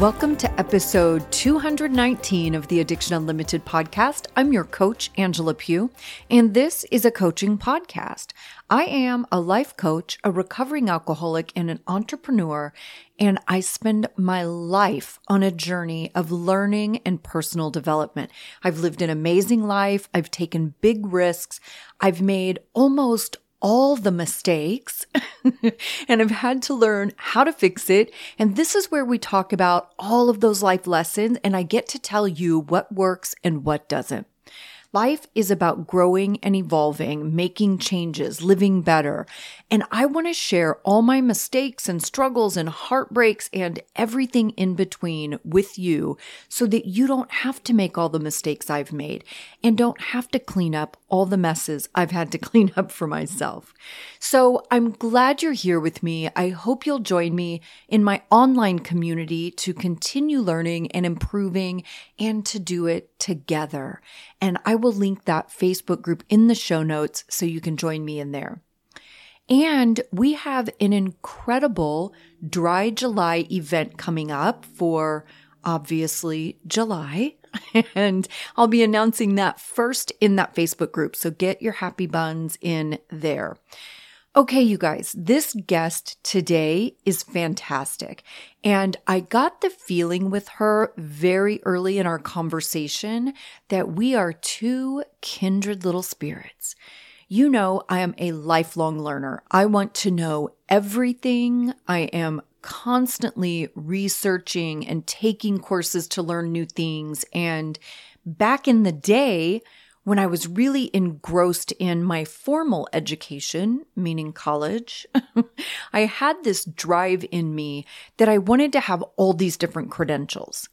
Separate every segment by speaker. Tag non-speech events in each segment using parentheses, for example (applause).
Speaker 1: Welcome to episode 219 of the Addiction Unlimited podcast. I'm your coach, Angela Pugh, and this is a coaching podcast. I am a life coach, a recovering alcoholic, and an entrepreneur, and I spend my life on a journey of learning and personal development. I've lived an amazing life. I've taken big risks. I've made almost all the mistakes (laughs) and I've had to learn how to fix it. And this is where we talk about all of those life lessons and I get to tell you what works and what doesn't. Life is about growing and evolving, making changes, living better. And I want to share all my mistakes and struggles and heartbreaks and everything in between with you so that you don't have to make all the mistakes I've made and don't have to clean up all the messes I've had to (laughs) clean up for myself. So I'm glad you're here with me. I hope you'll join me in my online community to continue learning and improving and to do it together. And I will link that Facebook group in the show notes so you can join me in there. And we have an incredible Dry July event coming up for obviously July. (laughs) and I'll be announcing that first in that Facebook group. So get your happy buns in there. Okay, you guys, this guest today is fantastic. And I got the feeling with her very early in our conversation that we are two kindred little spirits. You know, I am a lifelong learner. I want to know everything. I am constantly researching and taking courses to learn new things. And back in the day, when I was really engrossed in my formal education, meaning college, (laughs) I had this drive in me that I wanted to have all these different credentials.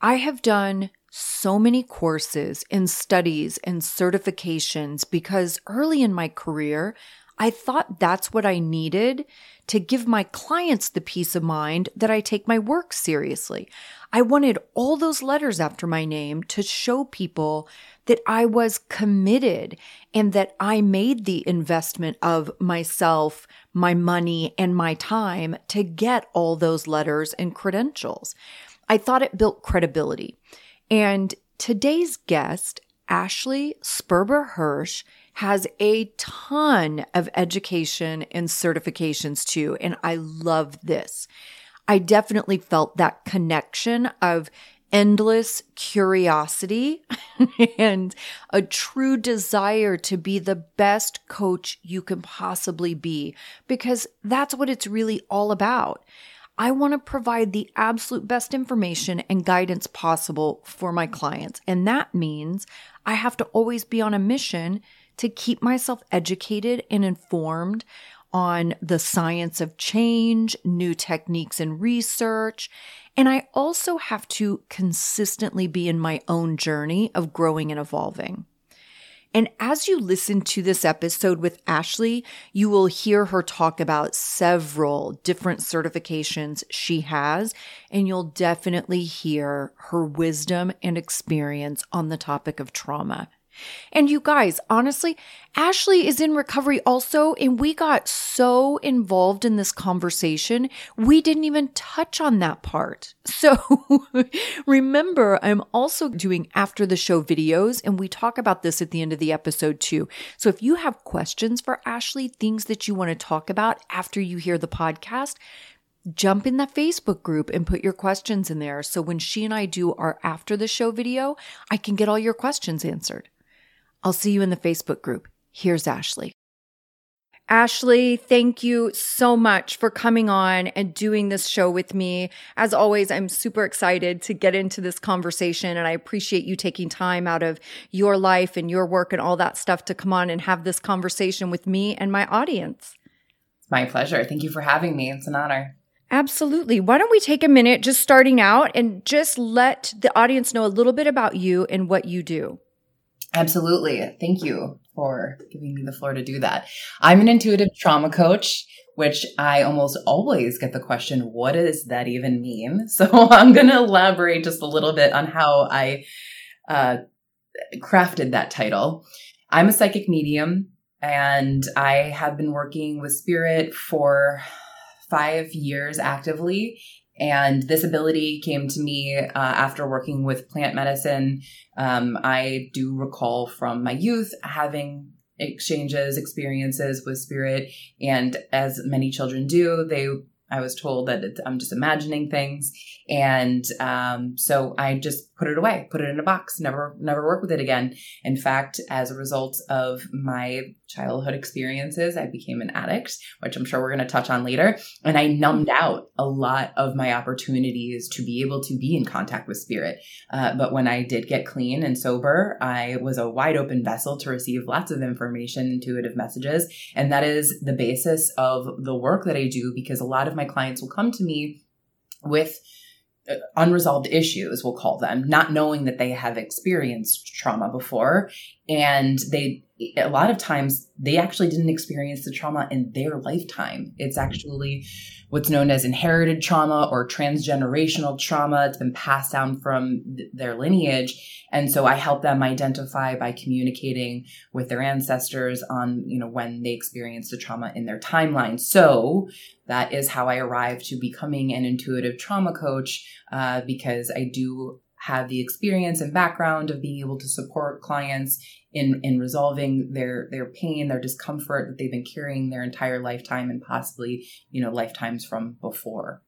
Speaker 1: I have done so many courses and studies and certifications because early in my career, I thought that's what I needed to give my clients the peace of mind that I take my work seriously. I wanted all those letters after my name to show people that I was committed and that I made the investment of myself, my money, and my time to get all those letters and credentials. I thought it built credibility. And today's guest, Ashley Sperber Hirsch, has a ton of education and certifications too. And I love this. I definitely felt that connection of endless curiosity (laughs) and a true desire to be the best coach you can possibly be, because that's what it's really all about. I want to provide the absolute best information and guidance possible for my clients. And that means I have to always be on a mission to keep myself educated and informed on the science of change, new techniques and research. And I also have to consistently be in my own journey of growing and evolving. And as you listen to this episode with Ashley, you will hear her talk about several different certifications she has, and you'll definitely hear her wisdom and experience on the topic of trauma. And you guys, honestly, Ashley is in recovery also, and we got so involved in this conversation, we didn't even touch on that part. (laughs) So remember, I'm also doing after the show videos, and we talk about this at the end of the episode too. So if you have questions for Ashley, things that you want to talk about after you hear the podcast, jump in the Facebook group and put your questions in there. So when she and I do our after the show video, I can get all your questions answered. I'll see you in the Facebook group. Here's Ashley. Ashley, thank you so much for coming on and doing this show with me. As always, I'm super excited to get into this conversation and I appreciate you taking time out of your life and your work and all that stuff to come on and have this conversation with me and my audience.
Speaker 2: It's My pleasure. Thank you for having me. It's an honor.
Speaker 1: Absolutely. Why don't we take a minute just starting out and just let the audience know a little bit about you and what you do?
Speaker 2: Absolutely. Thank you for giving me the floor to do that. I'm an intuitive trauma coach, which I almost always get the question, what does that even mean? (laughs) So I'm going to elaborate just a little bit on how I uh, crafted that title. I'm a psychic medium and I have been working with spirit for five years actively. And this ability came to me uh, after working with plant medicine. Um, I do recall from my youth having exchanges, experiences with spirit. And as many children do, they I was told that I'm just imagining things, and um, so I just put it away, put it in a box, never never work with it again. In fact, as a result of my childhood experiences, I became an addict, which I'm sure we're going to touch on later, and I numbed out a lot of my opportunities to be able to be in contact with spirit. Uh, but when I did get clean and sober, I was a wide open vessel to receive lots of information, intuitive messages, and that is the basis of the work that I do because a lot of my clients will come to me with Uh, unresolved issues, we'll call them, not knowing that they have experienced trauma before. And they, a lot of times, they actually didn't experience the trauma in their lifetime. It's actually what's known as inherited trauma or transgenerational trauma. It's been passed down from th- their lineage. And so I help them identify by communicating with their ancestors on, you know, when they experienced the trauma in their timeline. So that is how I arrived to becoming an intuitive trauma coach uh, because I do have the experience and background of being able to support clients in in resolving their their pain, their discomfort that they've been carrying their entire lifetime and possibly, you know, lifetimes from before.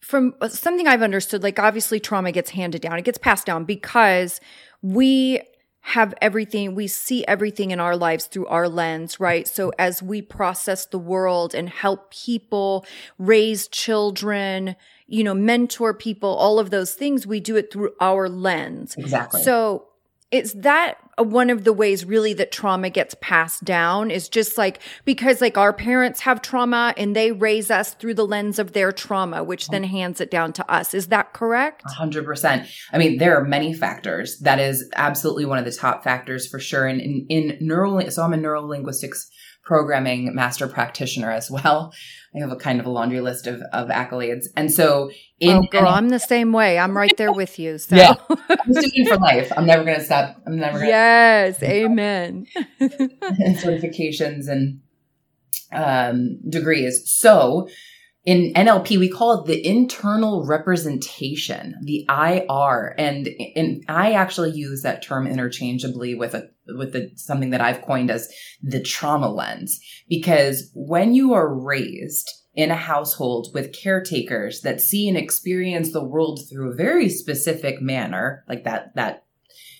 Speaker 1: From uh, something I've understood, like obviously trauma gets handed down, it gets passed down because we have everything, we see everything in our lives through our lens, right? So as we process the world and help people raise children, you know, mentor people, all of those things, we do it through our lens.
Speaker 2: Exactly.
Speaker 1: So is that one of the ways really that trauma gets passed down is just like because like our parents have trauma and they raise us through the lens of their trauma which then hands it down to us. Is that correct?
Speaker 2: 100% i mean there are many factors. That is absolutely one of the top factors for sure. And in, in neural so i'm a neurolinguistics programming master practitioner as well. I have a kind of a laundry list of, of accolades. And so
Speaker 1: in Oh girl, I'm the same way. I'm right there with you. So
Speaker 2: yeah. I'm student for life. I'm never gonna stop. I'm never gonna
Speaker 1: Yes, amen. (laughs)
Speaker 2: and certifications and um degrees. So in NLP, we call it the internal representation, the IR. And, and I actually use that term interchangeably with a, with the, something that I've coined as the trauma lens. Because when you are raised in a household with caretakers that see and experience the world through a very specific manner, like that, that,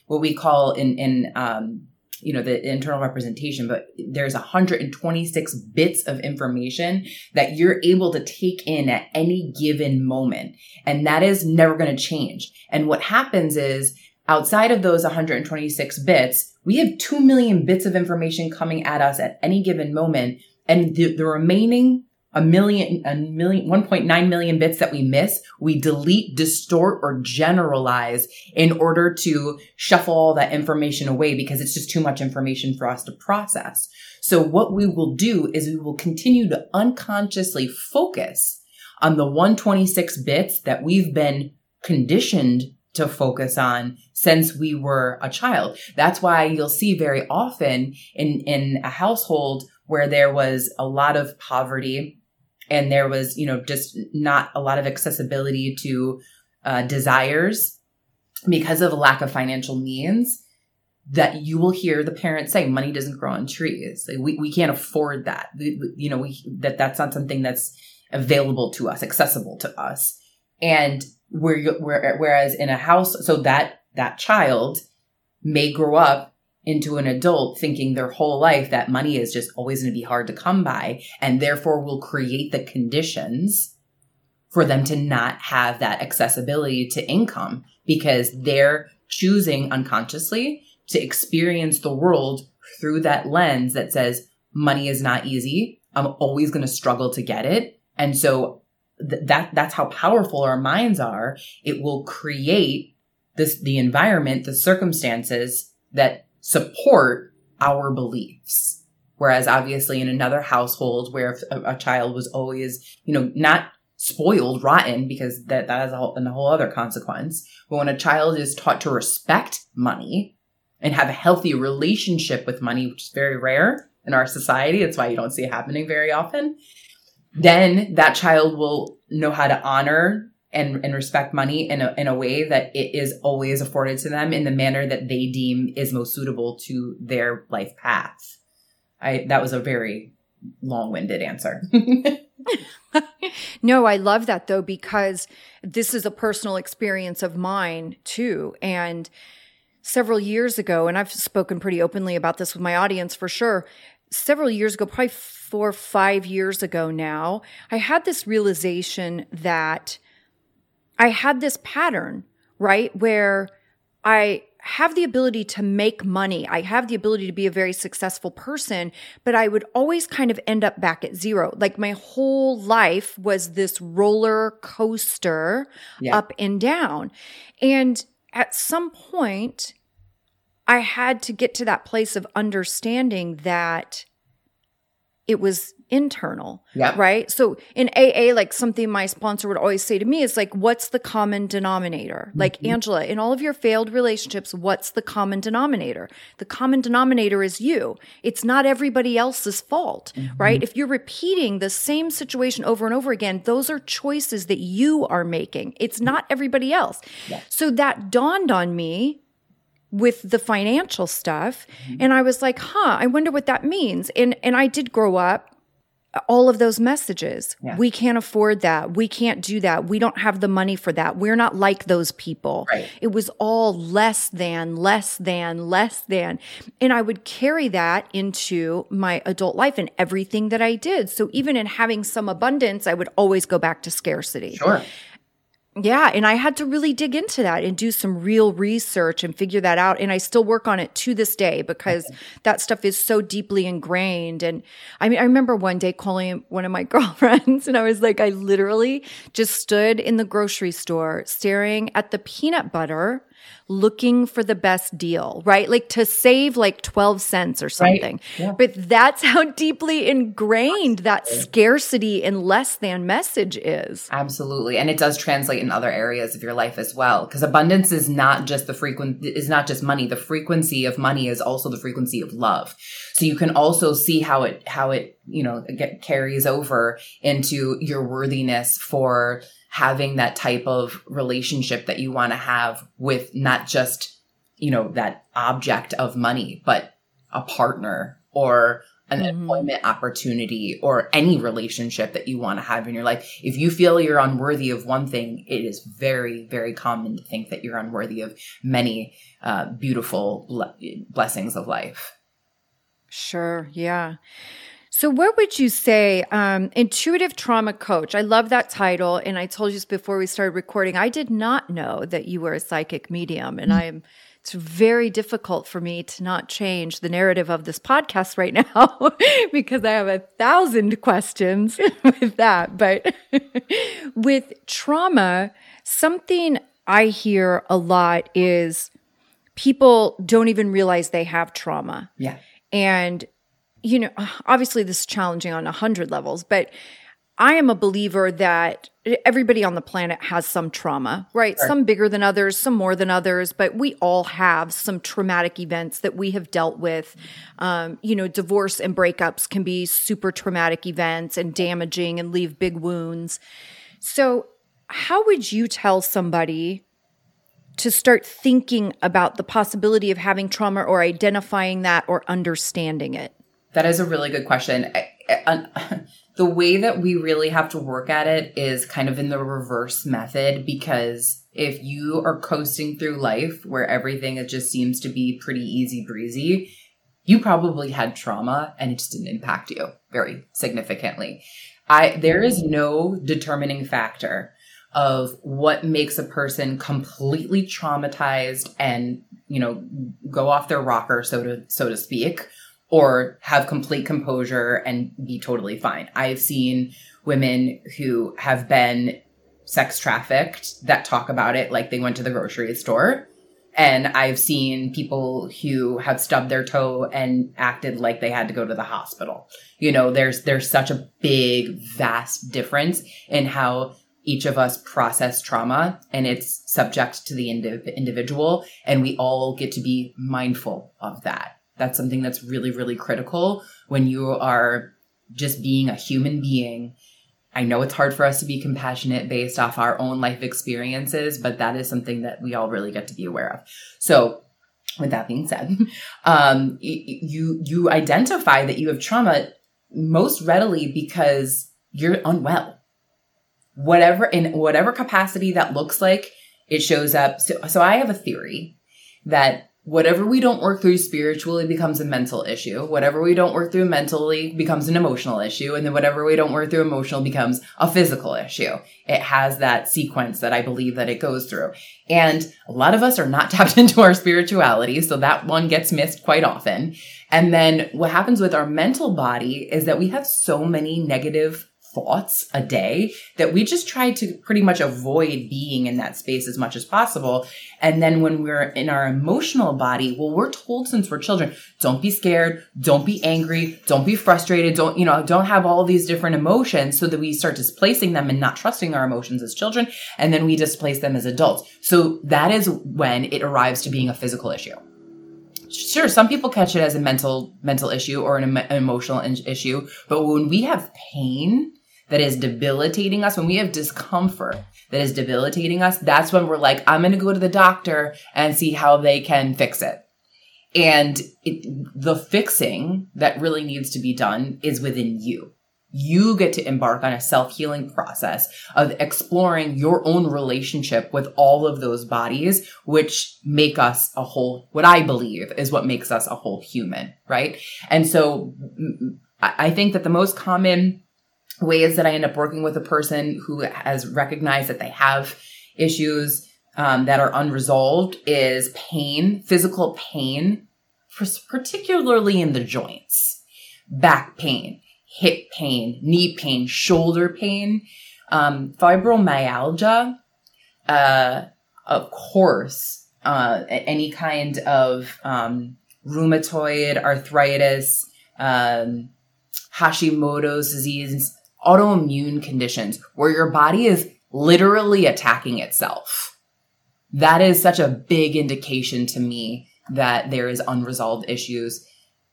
Speaker 2: what we call in, in, um, you know, the internal representation, but there's 126 bits of information that you're able to take in at any given moment. And that is never going to change. And what happens is outside of those 126 bits, we have 2 million bits of information coming at us at any given moment. And the, the remaining a million, a million, 1.9 million bits that we miss, we delete, distort, or generalize in order to shuffle all that information away because it's just too much information for us to process. So what we will do is we will continue to unconsciously focus on the 126 bits that we've been conditioned to focus on since we were a child. That's why you'll see very often in, in a household where there was a lot of poverty and there was you know just not a lot of accessibility to uh, desires because of a lack of financial means that you will hear the parents say money doesn't grow on trees. Like, we, we can't afford that. You know we, that that's not something that's available to us accessible to us. And where, where whereas in a house so that that child may grow up into an adult thinking their whole life that money is just always going to be hard to come by and therefore will create the conditions for them to not have that accessibility to income because they're choosing unconsciously to experience the world through that lens that says money is not easy. I'm always going to struggle to get it. And so th- that that's how powerful our minds are. It will create this the environment, the circumstances that support our beliefs. Whereas obviously in another household where a, a child was always, you know, not spoiled, rotten, because that, that has a whole, and a whole other consequence. But when a child is taught to respect money and have a healthy relationship with money, which is very rare in our society, that's why you don't see it happening very often, then that child will know how to honor and, and respect money in a, in a way that it is always afforded to them in the manner that they deem is most suitable to their life path. I, that was a very long-winded answer. (laughs)
Speaker 1: no, I love that though, because this is a personal experience of mine too. And several years ago, and I've spoken pretty openly about this with my audience for sure. Several years ago, probably four, or five years ago now, I had this realization that I had this pattern, right? Where I have the ability to make money. I have the ability to be a very successful person, but I would always kind of end up back at zero. Like my whole life was this roller coaster yeah. up and down. And at some point, I had to get to that place of understanding that it was internal.
Speaker 2: Yeah.
Speaker 1: Right. So in AA, like something my sponsor would always say to me is like, what's the common denominator? Mm-hmm. Like, Angela, in all of your failed relationships, what's the common denominator? The common denominator is you. It's not everybody else's fault, mm-hmm. right? If you're repeating the same situation over and over again, those are choices that you are making. It's not everybody else. Yeah. So that dawned on me with the financial stuff mm-hmm. and I was like, "Huh, I wonder what that means." And and I did grow up all of those messages. Yeah. We can't afford that. We can't do that. We don't have the money for that. We're not like those people.
Speaker 2: Right.
Speaker 1: It was all less than, less than, less than. And I would carry that into my adult life and everything that I did. So even in having some abundance, I would always go back to scarcity.
Speaker 2: Sure.
Speaker 1: Yeah. And I had to really dig into that and do some real research and figure that out. And I still work on it to this day because okay. that stuff is so deeply ingrained. And I mean, I remember one day calling one of my (laughs) girlfriends and I was like, I literally just stood in the grocery store staring at the peanut butter looking for the best deal, right? Like to save like 12 cents or something. Right. Yeah. But that's how deeply ingrained that scarcity and less than message is.
Speaker 2: Absolutely. And it does translate in other areas of your life as well. Because abundance is not just the frequent is not just money. The frequency of money is also the frequency of love. So you can also see how it how it, you know, get carries over into your worthiness for having that type of relationship that you want to have with not just, you know, that object of money, but a partner or an mm-hmm. employment opportunity or any relationship that you want to have in your life. If you feel you're unworthy of one thing, it is very, very common to think that you're unworthy of many uh, beautiful ble- blessings of life.
Speaker 1: Sure. Yeah. So, what would you say, um, intuitive trauma coach? I love that title. And I told you this before we started recording. I did not know that you were a psychic medium. And I am, it's very difficult for me to not change the narrative of this podcast right (laughs) now because I have a thousand questions (laughs) with that. But (laughs) with trauma, something I hear a lot is people don't even realize they have trauma.
Speaker 2: Yeah.
Speaker 1: And you know, obviously this is challenging on a hundred levels, but I am a believer that everybody on the planet has some trauma, right? right? Some bigger than others, some more than others, but we all have some traumatic events that we have dealt with. Um, you know, divorce and breakups can be super traumatic events and damaging and leave big wounds. So, how would you tell somebody to start thinking about the possibility of having trauma or identifying that or understanding it?
Speaker 2: That is a really good question. (laughs) The way that we really have to work at it is kind of in the reverse method because if you are coasting through life where everything just seems to be pretty easy breezy, you probably had trauma and it just didn't impact you very significantly. I there is no determining factor of what makes a person completely traumatized and, you know, go off their rocker so to so to speak or have complete composure and be totally fine. I've seen women who have been sex trafficked that talk about it like they went to the grocery store. And I've seen people who have stubbed their toe and acted like they had to go to the hospital. You know, there's there's such a big, vast difference in how each of us process trauma and it's subject to the indiv- individual and we all get to be mindful of that that's something that's really really critical when you are just being a human being. I know it's hard for us to be compassionate based off our own life experiences but that is something that we all really get to be aware of. So with that being said (laughs) um, you you identify that you have trauma most readily because you're unwell. Whatever in whatever capacity that looks like it shows up. So, so i have a theory that whatever we don't work through spiritually becomes a mental issue. Whatever we don't work through mentally becomes an emotional issue. And then whatever we don't work through emotional becomes a physical issue. It has that sequence that i believe that it goes through. And a lot of us are not (laughs) tapped into our spirituality so that one gets missed quite often. And then what happens with our mental body is that we have so many negative thoughts a day that we just try to pretty much avoid being in that space as much as possible. And then when we're in our emotional body, well, we're told since we're children, don't be scared, don't be angry, don't be frustrated, don't, you know, don't have all these different emotions so that we start displacing them and not trusting our emotions as children. And then we displace them as adults. So that is when it arrives to being a physical issue sure some people catch it as a mental mental issue or an, emotional issue but when we have pain that is debilitating us, when we have discomfort that is debilitating us, that's when we're like, I'm going to go to the doctor and see how they can fix it. And it, the fixing that really needs to be done is within you. You get to embark on a self healing process of exploring your own relationship with all of those bodies, which make us a whole, what I believe is what makes us a whole human, right? And so I think that the most common ways that I end up working with a person who has recognized that they have issues um, that are unresolved is pain, physical pain, particularly in the joints, back pain, hip pain, knee pain, shoulder pain, um, fibromyalgia, uh, of course, uh, any kind of um, rheumatoid arthritis, um, Hashimoto's disease, autoimmune conditions where your body is literally attacking itself. That is such a big indication to me that there is unresolved issues.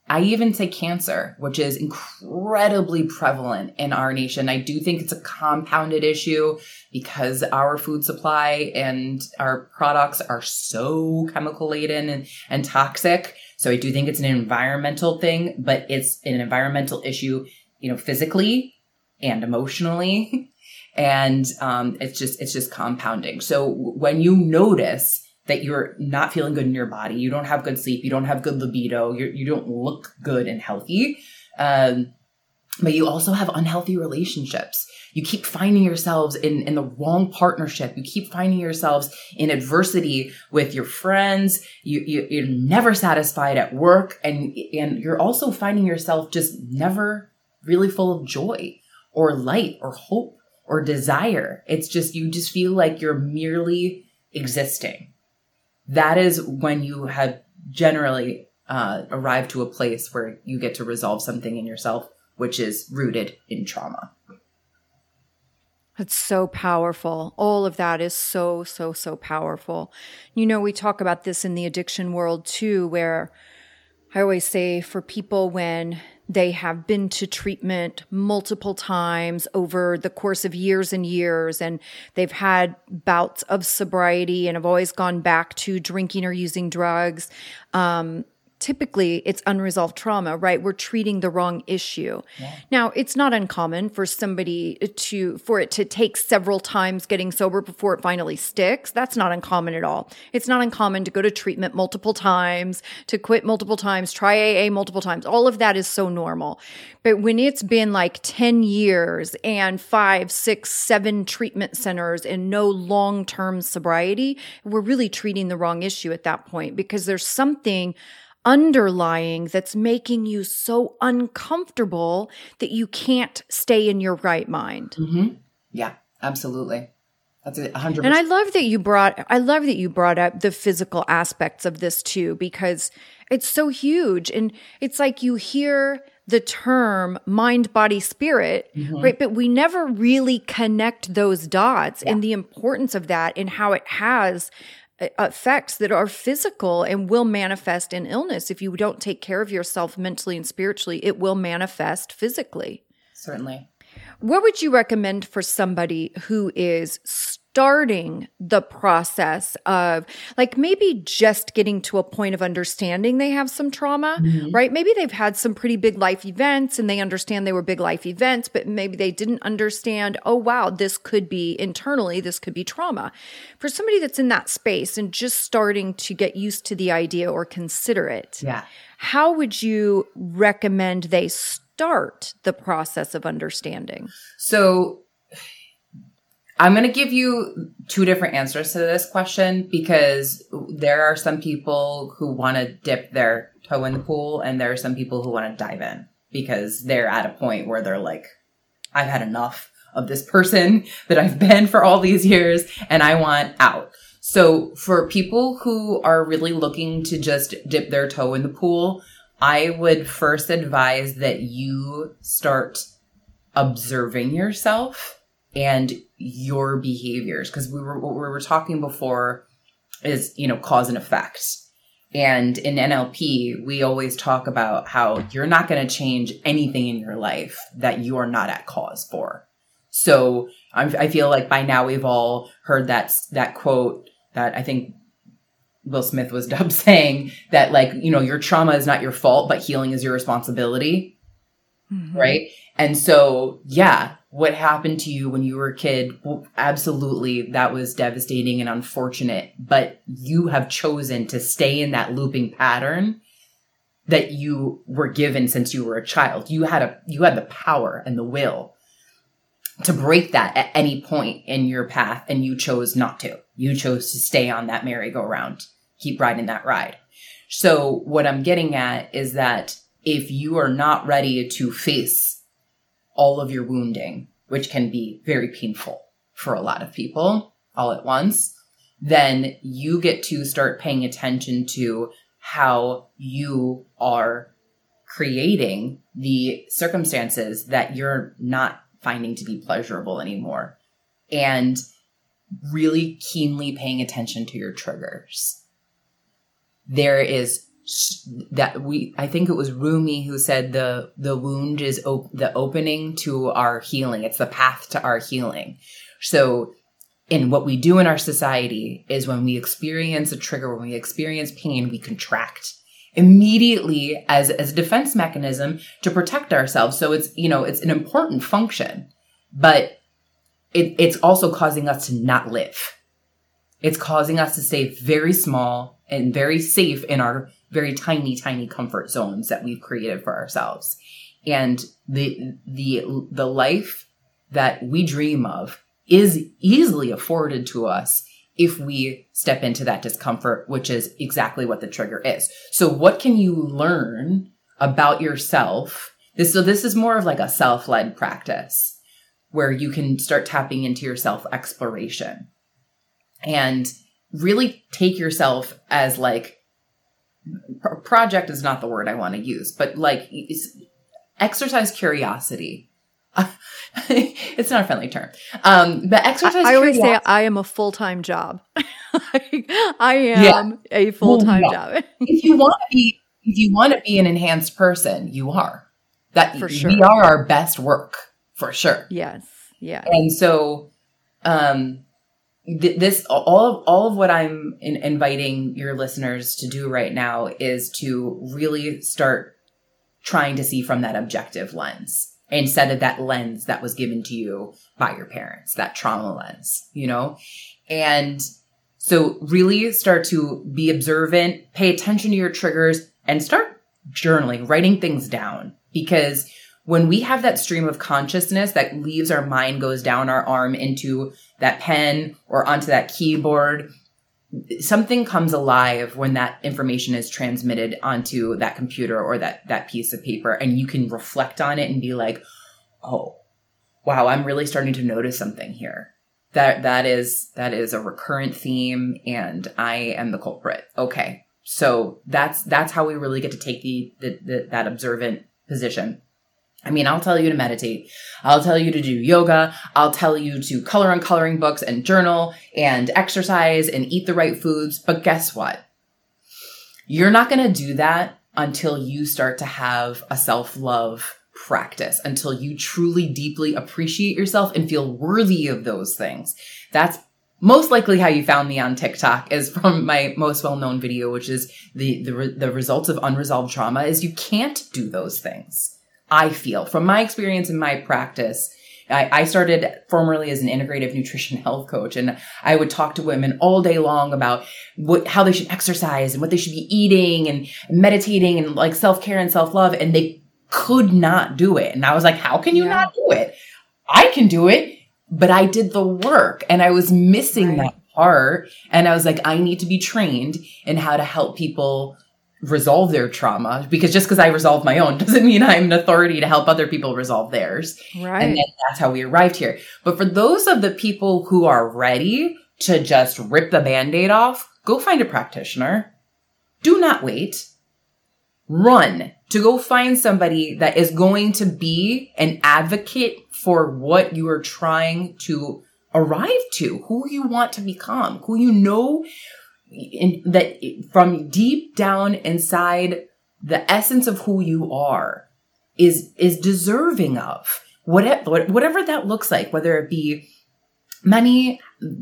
Speaker 2: I even say cancer, which is incredibly prevalent in our nation. I do think it's a compounded issue because our food supply and our products are so chemical laden and, and toxic. So I do think it's an environmental thing, but it's an environmental issue, you know, physically and emotionally. (laughs) and um, it's just it's just compounding. So when you notice that you're not feeling good in your body, you don't have good sleep, you don't have good libido, you're, you do not look good and healthy, um, but you also have unhealthy relationships. You keep finding yourselves in, in the wrong partnership. You keep finding yourselves in adversity with your friends. You, you, you're never satisfied at work and, and you're also finding yourself just never really full of joy or light or hope or desire. It's just, you just feel like you're merely existing. That is when you have generally uh, arrived to a place where you get to resolve something in yourself, which is rooted in trauma.
Speaker 1: It's so powerful. All of that is so, so, so powerful. You know, we talk about this in the addiction world too, where I always say for people when they have been to treatment multiple times over the course of years and years, and they've had bouts of sobriety and have always gone back to drinking or using drugs. Um, typically it's unresolved trauma, right? We're treating the wrong issue. Yeah. Now, it's not uncommon for somebody to, for it to take several times getting sober before it finally sticks. That's not uncommon at all. It's not uncommon to go to treatment multiple times, to quit multiple times, try AA multiple times. All of that is so normal. But when it's been like 10 years and five, six, seven treatment centers and no long term sobriety, we're really treating the wrong issue at that point because there's something underlying that's making you so uncomfortable that you can't stay in your right mind.
Speaker 2: Mm-hmm. Yeah, absolutely. That's a hundred.
Speaker 1: And I love that you brought. I love that you brought up the physical aspects of this too, because it's so huge, and it's like you hear the term mind, body, spirit, mm-hmm. right? But we never really connect those dots yeah. and the importance of that and how it has Uh, effects that are physical and will manifest in illness. If you don't take care of yourself mentally and spiritually, it will manifest physically.
Speaker 2: Certainly.
Speaker 1: What would you recommend for somebody who is starting the process of like maybe just getting to a point of understanding they have some trauma, mm-hmm. right? Maybe they've had some pretty big life events and they understand they were big life events, but maybe they didn't understand, oh, wow, this could be internally, this could be trauma. For somebody that's in that space and just starting to get used to the idea or consider it,
Speaker 2: yeah.
Speaker 1: how would you recommend they start the process of understanding?
Speaker 2: So, I'm going to give you two different answers to this question because there are some people who want to dip their toe in the pool and there are some people who want to dive in because they're at a point where they're like, I've had enough of this person (laughs) that I've been for all these years and I want out. So for people who are really looking to just dip their toe in the pool, I would first advise that you start observing yourself and your behaviors because we were what we were talking before is you know cause and effect. And in nlp we always talk about how you're not going to change anything in your life that you are not at cause for. So I'm, i feel like by now we've all heard that that quote that i think will smith was (laughs) dubbed saying that like you know your trauma is not your fault but healing is your responsibility. Mm-hmm. right? And so yeah what happened to you when you were a kid, absolutely, that was devastating and unfortunate. But you have chosen to stay in that looping pattern that you were given since you were a child. You had a you had the power and the will to break that at any point in your path, and you chose not to. You chose to stay on that merry-go-round, keep riding that ride. So what I'm getting at is that if you are not ready to face all of your wounding, which can be very painful for a lot of people all at once, then you get to start paying attention to how you are creating the circumstances that you're not finding to be pleasurable anymore and really keenly paying attention to your triggers. There is that we i think it was rumi who said the the wound is op- the opening to our healing. It's the path to our healing. So in what we do in our society is when we experience a trigger when we experience pain we contract immediately as as a defense mechanism to protect ourselves. So it's you know it's an important function but it, it's also causing us to not live. It's causing us to stay very small and very safe in our very tiny, tiny comfort zones that we've created for ourselves. And the, the, the life that we dream of is easily afforded to us if we step into that discomfort, which is exactly what the trigger is. So what can you learn about yourself? This, so this is more of like a self-led practice where you can start tapping into your self exploration and really take yourself as like project is not the word I want to use, but like exercise curiosity. (laughs) it's not a friendly term. Um, but exercise. I,
Speaker 1: I always say I am a full time job. (laughs) I am yeah. a full time well, job. (laughs)
Speaker 2: if you want to be, if you want to be an enhanced person, you are. That
Speaker 1: for sure.
Speaker 2: We are our best work for sure.
Speaker 1: Yes. Yeah.
Speaker 2: And so, um, this all of all of what I'm in, inviting your listeners to do right now is to really start trying to see from that objective lens instead of that lens that was given to you by your parents, that trauma lens, you know? And so really start to be observant, pay attention to your triggers and start journaling, writing things down because when we have that stream of consciousness that leaves our mind goes down our arm into that pen or onto that keyboard something comes alive when that information is transmitted onto that computer or that that piece of paper and you can reflect on it and be like oh wow i'm really starting to notice something here. That that is that is a recurrent theme and i am the culprit. Okay. So that's that's how we really get to take the, the, the that observant position I mean, I'll tell you to meditate. I'll tell you to do yoga. I'll tell you to color on coloring books and journal and exercise and eat the right foods. But guess what? You're not going to do that until you start to have a self love practice, until you truly deeply appreciate yourself and feel worthy of those things. That's most likely how you found me on TikTok is from my most well-known video, which is the, the, the results of unresolved trauma is you can't do those things I feel from my experience in my practice. I, I started formerly as an integrative nutrition (laughs) health coach and I would talk to women all day long about what, how they should exercise and what they should be eating and meditating and like self care and self love. And they could not do it. And I was like, how can you yeah. not do it? I can do it, but I did the work and I was missing right. that part. And I was like, I need to be trained in how to help people resolve their trauma because just because I resolve my own (laughs) doesn't mean I'm an authority to help other people resolve theirs. Right. And then that's how we arrived here. But for those of the people who are ready to just rip the band-aid off, go find a practitioner. Do not wait. Run to go find somebody that is going to be an advocate for what you are trying to arrive to, who you want to become, who you know in, that from deep down inside the essence of who you are is is deserving of. Whatever whatever that looks like whether it be money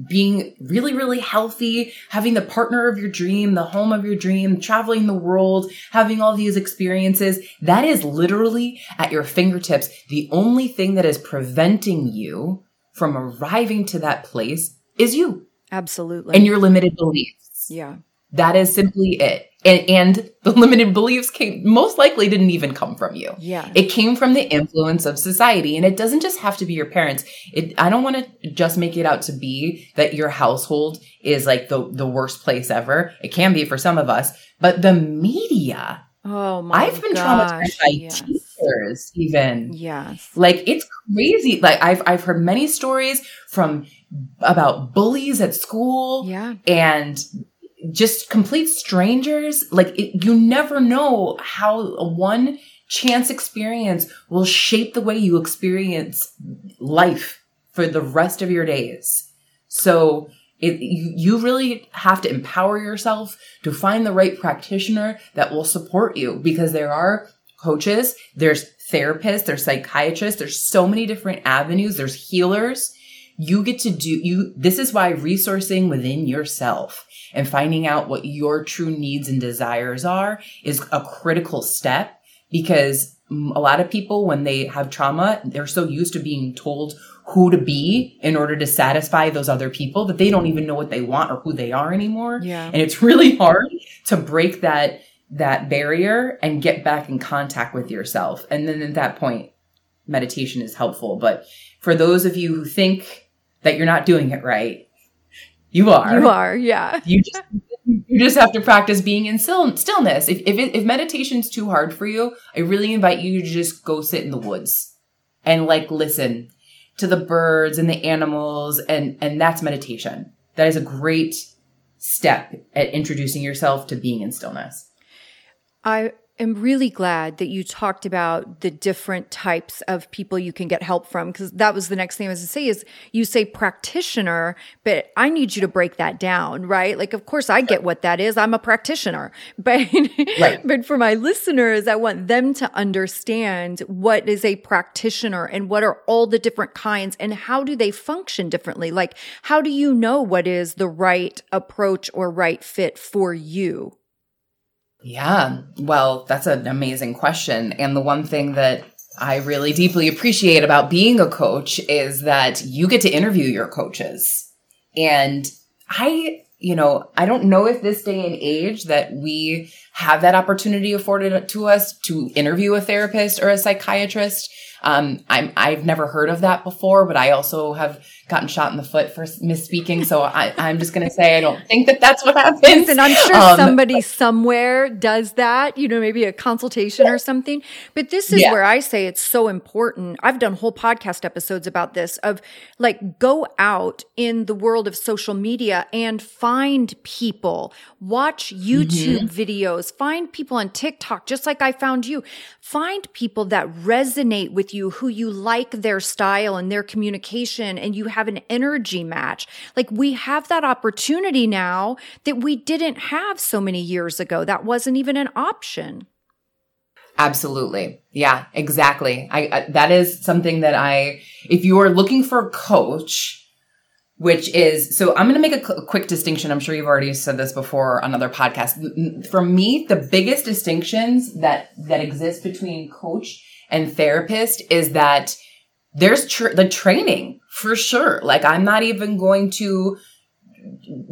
Speaker 2: being really really healthy having the partner of your dream the home of your dream traveling the world having all these experiences that is literally at your fingertips. The only thing that is preventing you from arriving to that place is you.
Speaker 1: Absolutely.
Speaker 2: And your limited beliefs
Speaker 1: yeah.
Speaker 2: That is simply it. And, and, the limited beliefs came most likely didn't even come from you.
Speaker 1: Yeah.
Speaker 2: It came from the influence of society. And it doesn't just have to be your parents. It, I don't want to just make it out to be that your household is like the, the worst place ever. It can be for some of us, but the media.
Speaker 1: Oh my
Speaker 2: I've been
Speaker 1: gosh,
Speaker 2: traumatized by yes. teachers even.
Speaker 1: Yes.
Speaker 2: Like it's crazy. Like I've, I've heard many stories from about bullies at school.
Speaker 1: Yeah.
Speaker 2: And just complete strangers. Like it, you never know how one chance experience will shape the way you experience life for the rest of your days. So it, you, you really have to empower yourself to find the right practitioner that will support you because there are coaches, there's therapists, there's psychiatrists, there's so many different avenues, there's healers. You get to do you, this is why resourcing within yourself and finding out what your true needs and desires are is a critical step because a lot of people, when they have trauma, they're so used to being told who to be in order to satisfy those other people that they don't even know what they want or who they are anymore.
Speaker 1: Yeah.
Speaker 2: And it's really hard to break that that barrier and get back in contact with yourself. And then at that point, meditation is helpful. But for those of you who think that you're not doing it right, you are.
Speaker 1: You are, yeah.
Speaker 2: You just you just have to practice being in still, stillness. If if, it, if meditation's too hard for you, I really invite you to just go sit in the woods and like listen to the birds and the animals and and that's meditation. That is a great step at introducing yourself to being in stillness.
Speaker 1: I am really glad that you talked about the different types of people you can get help from because that was the next thing I was to say is you say practitioner, but I need you to break that down, right? Like, of course, I get what that is. I'm a practitioner, (laughs) but right. but for my listeners, I want them to understand what is a practitioner and what are all the different kinds and how do they function differently. Like, how do you know what is the right approach or right fit for you?
Speaker 2: Yeah, well, that's an amazing question. And the one thing that I really deeply appreciate about being a coach is that you get to interview your coaches. And I, you know, I don't know if this day and age that we have that opportunity afforded to us to interview a therapist or a psychiatrist. Um, I'm, I've never heard of that before, but I also have gotten shot in the foot for misspeaking. So I, am just going to say I don't think that that's what happens.
Speaker 1: And I'm sure um, somebody somewhere does that, you know, maybe a consultation or something. But this is yeah. where I say it's so important. I've done whole podcast episodes about this of like go out in the world of social media and find people, watch YouTube mm-hmm. videos, find people on TikTok, just like I found you. Find people that resonate with you, who you like their style and their communication, and you have an energy match. Like we have that opportunity now that we didn't have so many years ago. That wasn't even an option.
Speaker 2: Absolutely. Yeah, exactly. I, I, that is something that I if you are looking for a coach which is so I'm going to make a, a quick distinction. I'm sure you've already said this before on other podcasts. For me, the biggest distinctions that that exist between coach and therapist is that there's tr- the training for sure. Like I'm not even going to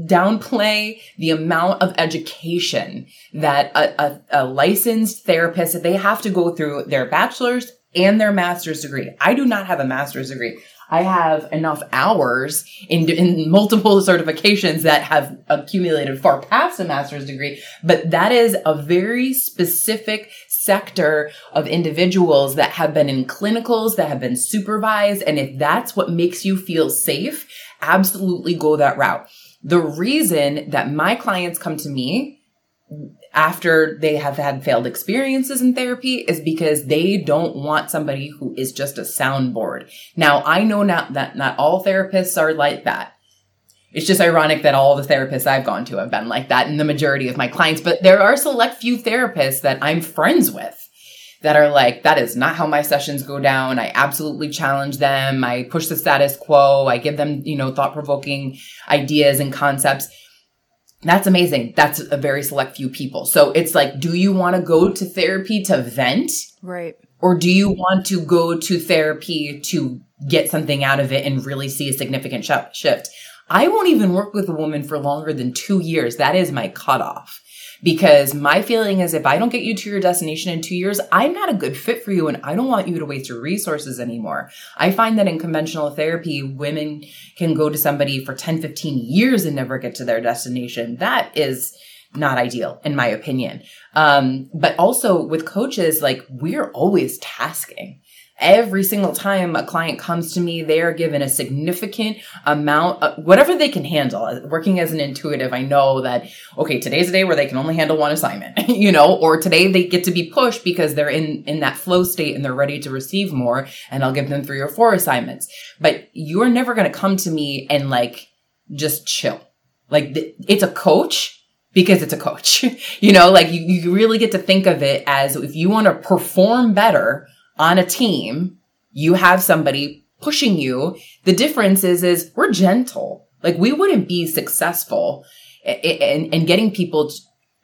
Speaker 2: downplay the amount of education that a, a, a licensed therapist that they have to go through their bachelor's and their master's degree. I do not have a master's degree. I have enough hours in, in multiple (laughs) certifications that have accumulated far past a master's degree, but that is a very specific sector of individuals that have been in clinicals, that have been supervised. And if that's what makes you feel safe, absolutely go that route. The reason that my clients come to me after they have had failed experiences in therapy is because they don't want somebody who is just a soundboard. Now, I know not that not all therapists are like that. It's just ironic that all the therapists I've gone to have been like that and the majority of my clients, but there are select few therapists that I'm friends with that are like, that is not how my sessions go down. I absolutely challenge them. I push the status quo. I give them, you know, thought provoking ideas and concepts that's amazing. That's a very select few people. So it's like, do you want to go to therapy to vent?
Speaker 1: Right.
Speaker 2: Or do you want to go to therapy to get something out of it and really see a significant sh- shift? I won't even work with a woman for longer than two years. That is my cutoff because my feeling is if I don't get you to your destination in two years, I'm not a good fit for you and I don't want you to waste your resources anymore. I find that in conventional therapy, women can go to somebody for 10, 15 years and never get to their destination. That is not ideal in my opinion. Um, but also with coaches, like we're always tasking. Every single time a client comes to me, they are given a significant amount of whatever they can handle. Working as an intuitive, I know that, okay, today's a day where they can only handle one assignment, (laughs) you know, or today they get to be pushed because they're in, in that flow state and they're ready to receive more. And I'll give them three or four assignments. But you're never going to come to me and like just chill. Like it's a coach because it's a coach. (laughs) you know, like you, you really get to think of it as if you want to perform better on a team, you have somebody pushing you. The difference is, is we're gentle. Like we wouldn't be successful in, in getting people, to,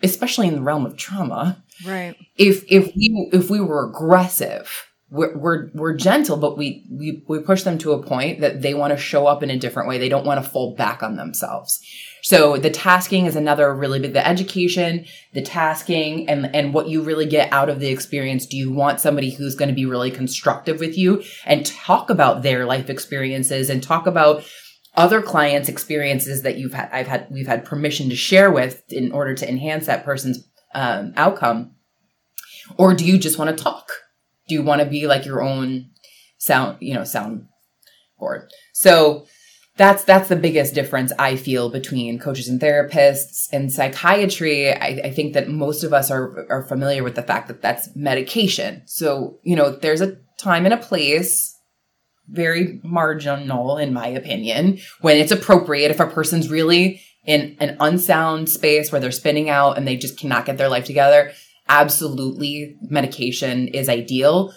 Speaker 2: especially in the realm of trauma.
Speaker 1: Right.
Speaker 2: If, if we, if we were aggressive, we're, we're, we're gentle, but we, we, we push them to a point that they want to show up in a different way. They don't want to fall back on themselves. So the tasking is another really big, the education, the tasking and, and what you really get out of the experience. Do you want somebody who's going to be really constructive with you and talk about their life experiences and talk about other clients' experiences that you've had, I've had, we've had permission to share with in order to enhance that person's um, outcome? Or do you just want to talk? Do you want to be like your own sound, you know, sound board? So that's that's the biggest difference I feel between coaches and therapists. In psychiatry, I, I, think that most of us are are familiar with the fact that that's medication. So you know, there's a time and a place, very marginal in my opinion, when it's appropriate. If a person's really in an unsound space where they're spinning out and they just cannot get their life together, absolutely medication is ideal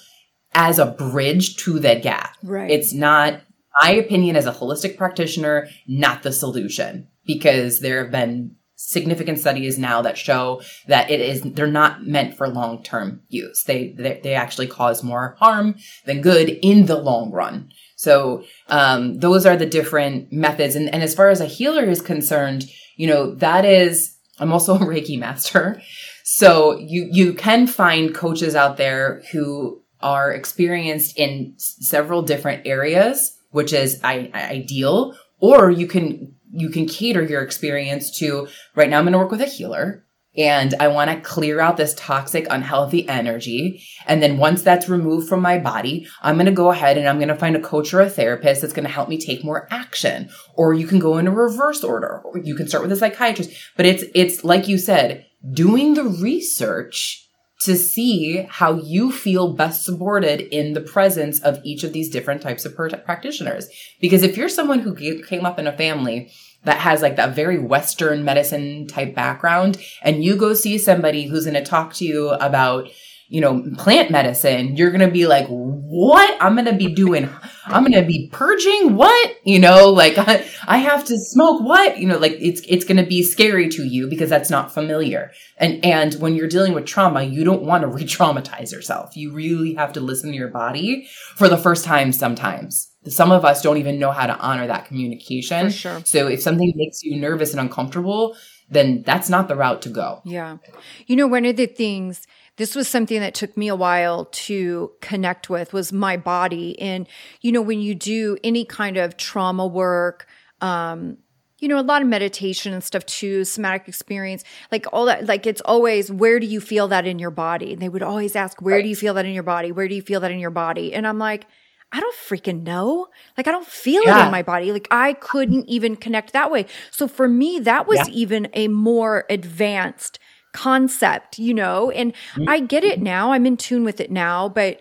Speaker 2: as a bridge to that gap.
Speaker 1: Right.
Speaker 2: It's not my opinion as a holistic practitioner, not the solution because there have been significant studies now that show that it is they're not meant for long-term use. They, they they, actually cause more harm than good in the long run. So um, those are the different methods. And, and as far as a healer is concerned, you know that is I'm also a Reiki master. So you you can find coaches out there who are experienced in several different areas which is I, ideal, or you can you can cater your experience to right now I'm going to work with a healer and I want to clear out this toxic, unhealthy energy. And then once that's removed from my body, I'm going to go ahead and I'm going to find a coach or a therapist that's going to help me take more action. Or you can go in a reverse order, or you can start with a psychiatrist. But it's, it's like you said, doing the research to see how you feel best supported in the presence of each of these different types of practitioners. Because if you're someone who came up in a family that has like that very Western medicine type background, and you go see somebody who's going to talk to you about, you know, plant medicine, you're going to be like, what? I'm going to be doing, I'm going to be purging what? You know, like I, I have to smoke what? You know, like it's, it's going to be scary to you because that's not familiar. And, and when you're dealing with trauma, you don't want to (laughs) re-traumatize yourself. You really have to listen to your body for the first time sometimes some of us don't even know how to honor that communication.
Speaker 1: For sure.
Speaker 2: So if something makes you nervous and uncomfortable, then that's not the route to go.
Speaker 1: Yeah. You know, one of the things, this was something that took me a while to connect with was my body. And, you know, when you do any kind of trauma work, um, you know, a lot of meditation and stuff too, somatic experience, like all that, like it's always, where do you feel that in your body? And they would always ask, where right. do you feel that in your body? Where do you feel that in your body? And I'm like, I don't freaking know. Like I don't feel yeah. it in my body. Like I couldn't even connect that way. So for me, that was yeah. even a more advanced concept, you know, and mm-hmm. I get it now. I'm in tune with it now, but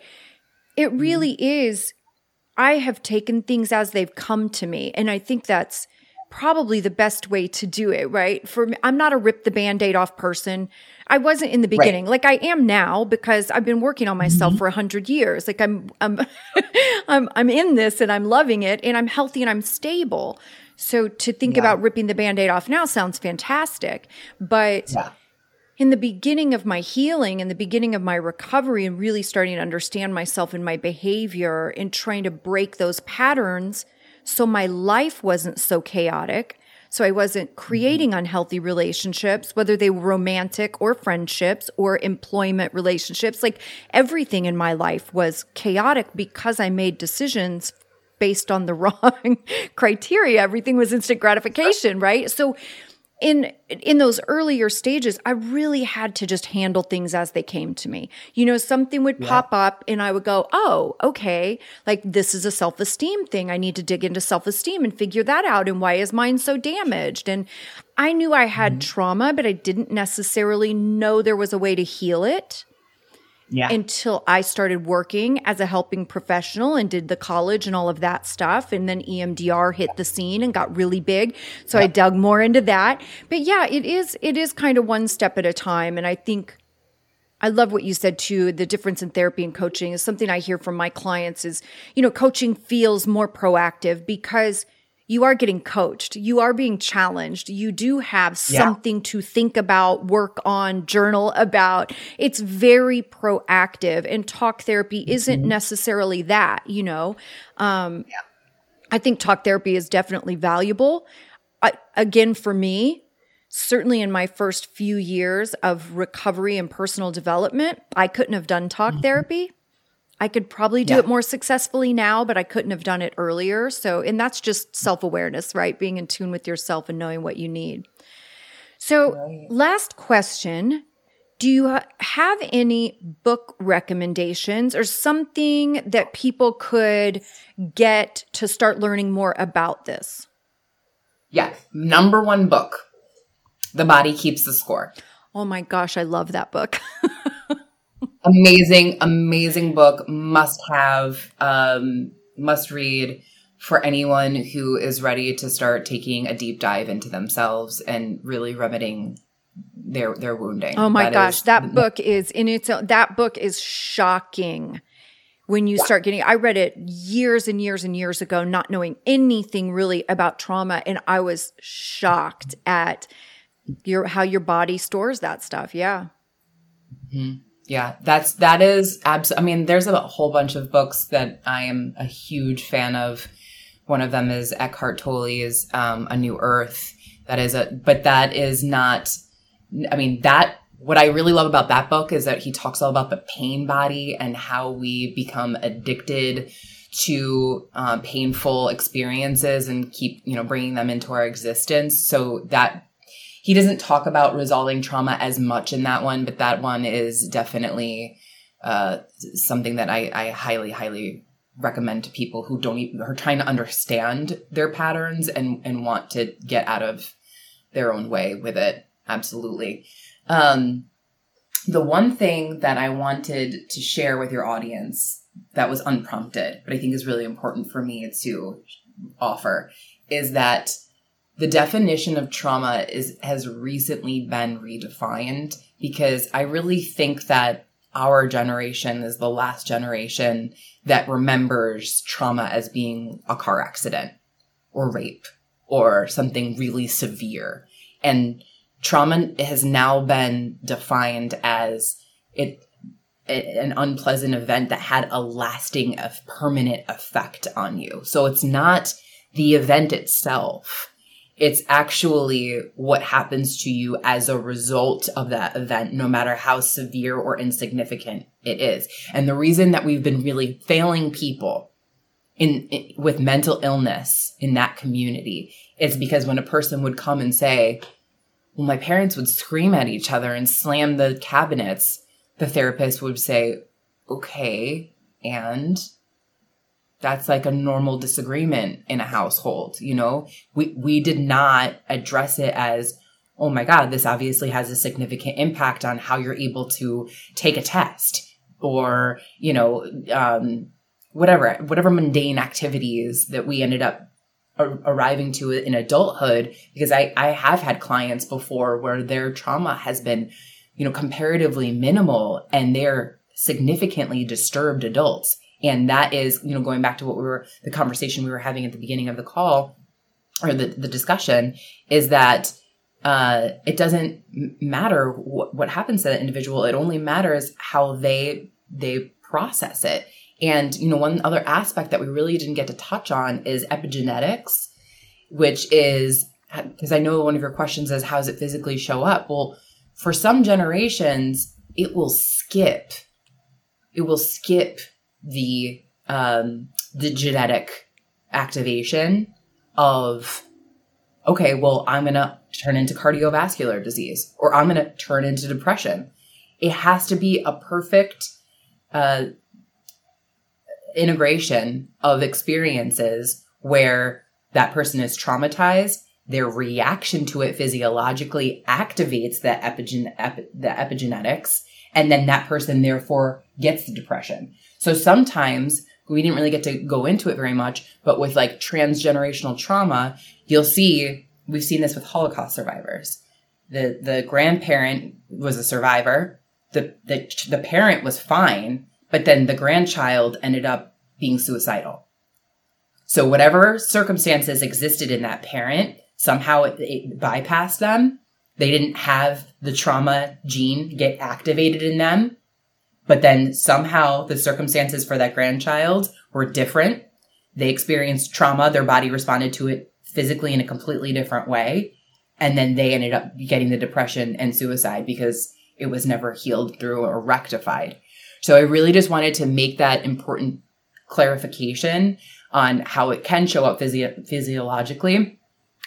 Speaker 1: it mm-hmm. really is. I have taken things as they've come to me. And I think that's probably the best way to do it, right? For me, I'm not a rip the band-aid off person. I wasn't in the beginning. Right. Like I am now because I've been working on myself mm-hmm. for a hundred years. Like I'm, I'm, (laughs) I'm, I'm in this and I'm loving it and I'm healthy and I'm stable. So to think yeah. about ripping the band-aid off now sounds fantastic. But yeah. In the beginning of my healing, in the beginning of my recovery and really starting to understand myself and my behavior and trying to break those patterns – so my life wasn't so chaotic. So I wasn't creating mm-hmm. unhealthy relationships, whether they were romantic or friendships or employment relationships. Like everything in my life was chaotic because I made decisions based on the (laughs) wrong criteria. Everything was instant gratification, right? So in in those earlier stages i really had to just handle things as they came to me. You know something would yeah. pop up and i would go oh okay. Like this is a self-esteem thing. I need to dig into self-esteem and figure that out. And why is mine so damaged? And i knew i had mm-hmm. trauma but i didn't necessarily know there was a way to heal it yeah. until I started working as a helping professional and did the college and all of that stuff. And then EMDR hit the scene and got really big. So I dug more into that. But yeah, it is, it is kind of one step at a time. And I think I love what you said too. The difference in therapy and coaching is something I hear from my clients is, you know, coaching feels more proactive because you are getting coached. You are being challenged. You do have something to think about, work on, journal about. It's very proactive and talk therapy mm-hmm. isn't necessarily that, you know. Um, yeah. I think talk therapy is definitely valuable. I, again, for me, certainly in my first few years of recovery and personal development, I couldn't have done talk mm-hmm. therapy. I could probably do yeah. it more successfully now, but I couldn't have done it earlier. So, and that's just self awareness, right? Being in tune with yourself and knowing what you need. So, right. last question Do you uh, have any book recommendations or something that people could get to start learning more about this?
Speaker 2: Yeah. Number one book The Body Keeps the Score.
Speaker 1: Oh my gosh, I love that book. (laughs)
Speaker 2: amazing, amazing book. Must have, um, must read for anyone who is ready to start taking a deep dive into themselves and really remedying their their wounding.
Speaker 1: Oh my that gosh, that book is in its own. That book is shocking. When you yeah. start getting, I read it years and years and years ago, not knowing anything really about trauma, and I was shocked at your how your body stores that stuff. Yeah.
Speaker 2: Mm-hmm. Yeah, that's that is abs. I mean, there's a whole bunch of books that I am a huge fan of. One of them is Eckhart Tolle's um, A New Earth. That is a, but that is not. I mean, that what I really love about that book is that he talks all about the pain body and how we become addicted to uh, painful experiences and keep you know bringing them into our existence so that he doesn't talk about resolving trauma as much in that one but that one is definitely uh, something that I, I highly highly recommend to people who don't even are trying to understand their patterns and and want to get out of their own way with it. Absolutely. Um, the one thing that i wanted to share with your audience that was unprompted, but I think is really important for me to offer is that the definition of trauma is has recently been redefined because I really think that our generation is the last generation that remembers trauma as being a car accident or rape or something really severe. And trauma has now been defined as it an unpleasant event that had a lasting, a permanent effect on you. So it's not the event itself. It's actually what happens to you as a result of that event, no matter how severe or insignificant it is. And the reason that we've been really failing people in, in with mental illness in that community is because when a person would come and say, well, my parents would scream at each other and slam the cabinets the therapist would say, okay, and that's like a normal disagreement in a household, you know? We we did not address it as, oh my God, this obviously has a significant impact on how you're able to take a test or, you know, um, whatever, whatever mundane activities that we ended up arriving to in adulthood because I, I have had clients before where their trauma has been you know, comparatively minimal and they're significantly disturbed adults. And that is, you know, going back to what we were, the conversation we were having at the beginning of the call or the, the discussion is that uh, it doesn't matter what, what happens to that individual. It only matters how they, they process it. And, you know, one other aspect that we really didn't get to touch on is epigenetics, which is, because I know one of your questions is how does it physically show up? Well, for some generations, it will skip. It will skip the um, the genetic activation of okay, well, I'm gonna turn into cardiovascular disease or I'm gonna turn into depression. It has to be a perfect uh, integration of experiences where that person is traumatized their reaction to it physiologically activates the, epigen- epi- the epigenetics and then that person therefore gets the depression so sometimes we didn't really get to go into it very much but with like transgenerational trauma you'll see we've seen this with holocaust survivors the the grandparent was a survivor the the, the parent was fine but then the grandchild ended up being suicidal so whatever circumstances existed in that parent somehow it, it bypassed them. They didn't have the trauma gene get activated in them. But then somehow the circumstances for that grandchild were different. They experienced trauma. Their body responded to it physically in a completely different way. And then they ended up getting the depression and suicide because it was never healed through or rectified. So I really just wanted to make that important clarification on how it can show up physio- physiologically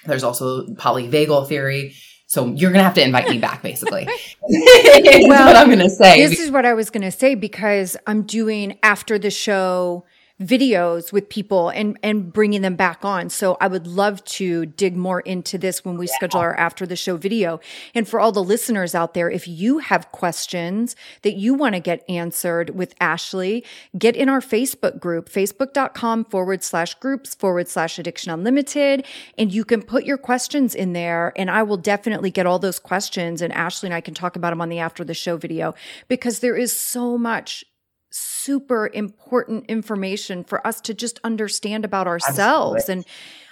Speaker 2: there's also polyvagal theory. So you're going to have to invite me back, basically. (laughs) well, what I'm going to say.
Speaker 1: This is what I was going to say because I'm doing after the show videos with people and and bringing them back on. So I would love to dig more into this when we yeah. schedule our after the show video. And for all the listeners out there, if you have questions that you want to get answered with Ashley, get in our Facebook group, facebook.com forward slash groups forward slash addiction unlimited. And you can put your questions in there and I will definitely get all those questions and Ashley and I can talk about them on the after the show video because there is so much super important information for us to just understand about ourselves. Absolutely. And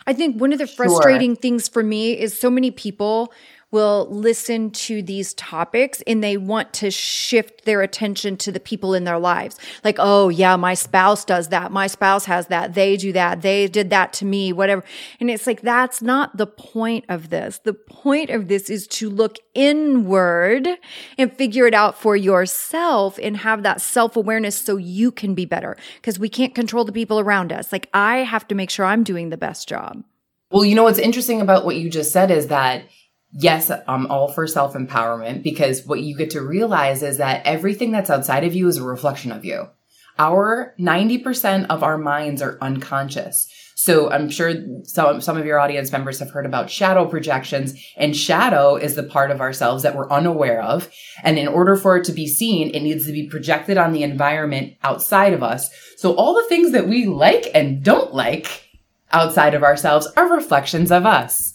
Speaker 1: I think one of the frustrating sure. things for me is so many people will listen to these topics and they want to shift their attention to the people in their lives. Like, oh, yeah, my spouse does that. My spouse has that. They do that. They did that to me, whatever. And it's like, that's not the point of this. The point of this is to look inward and figure it out for yourself and have that self awareness so you can be better because we can't control the people around us. Like, I have to make sure I'm doing the best job.
Speaker 2: Well, you know what's interesting about what you just said is that yes, I'm all for self empowerment because what you get to realize is that everything that's outside of you is a reflection of you. Our 90% of our minds are unconscious. So I'm sure some, some of your audience members have heard about shadow projections and shadow is the part of ourselves that we're unaware of. And in order for it to be seen, it needs to be projected on the environment outside of us. So all the things that we like and don't like outside of ourselves are reflections of us.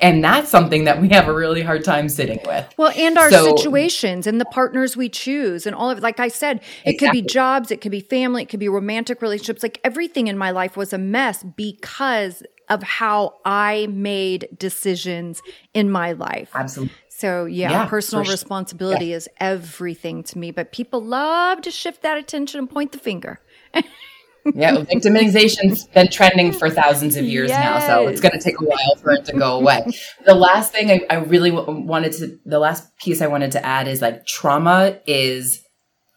Speaker 2: And that's something that we have a really hard time sitting with.
Speaker 1: Well, and our so, situations and the partners we choose and all of it. Like I said, it exactly. could be jobs, it could be family, it could be romantic relationships. Like everything in my life was a mess because of how I made decisions in my life.
Speaker 2: Absolutely.
Speaker 1: So yeah, yeah personal responsibility yeah. is everything to me. But people love to shift that attention and point the finger. (laughs)
Speaker 2: yeah, victimization's been trending for thousands of years yes. now, so it's going to take a while for it to go away. the last thing I, I really w- wanted to, the last piece I wanted to add is like trauma is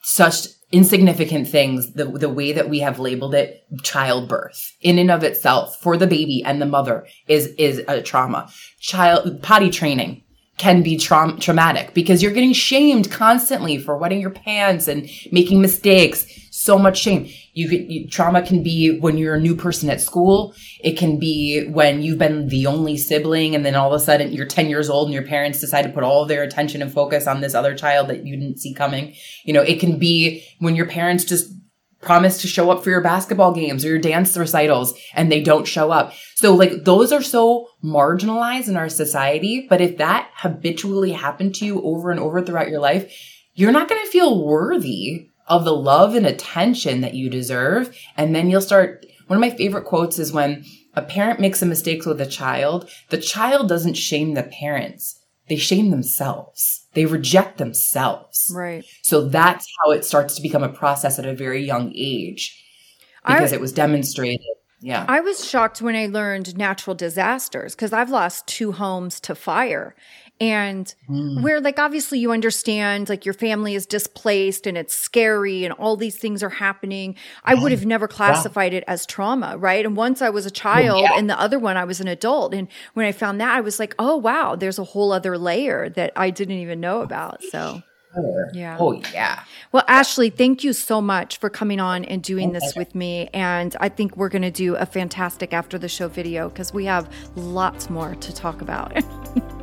Speaker 2: such insignificant things the, the way that we have labeled it childbirth in and of itself for the baby and the mother is is a trauma child potty training can be tra- traumatic because you're getting shamed constantly for wetting your pants and making mistakes so much shame you could you, trauma can be when you're a new person at school. It can be when you've been the only sibling and then all of a sudden you're 10 years old and your parents decide to put all their attention and focus on this other child that you didn't see coming. You know, it can be when your parents just promise to show up for your basketball games or your dance recitals and they don't show up. So like those are so marginalized in our society. But if that habitually happened to you over and over throughout your life, you're not going to feel worthy of the love and attention that you deserve. And then you'll start. One of my favorite quotes is when a parent makes a mistake with a child, the child doesn't shame the parents. They shame themselves. They reject themselves.
Speaker 1: Right.
Speaker 2: So that's how it starts to become a process at a very young age because I, it was demonstrated. Yeah.
Speaker 1: I was shocked when I learned natural disasters because I've lost two homes to fire and mm. where like obviously you understand like your family is displaced and it's scary and all these things are happening i would have never classified it as trauma right and once i was a child yeah. and the other one i was an adult and when i found that i was like oh wow there's a whole other layer that i didn't even know about so
Speaker 2: yeah. Oh, yeah.
Speaker 1: Well, Ashley, thank you so much for coming on and doing this with me. And I think we're going to do a fantastic after the show video because we have lots more to talk about. (laughs)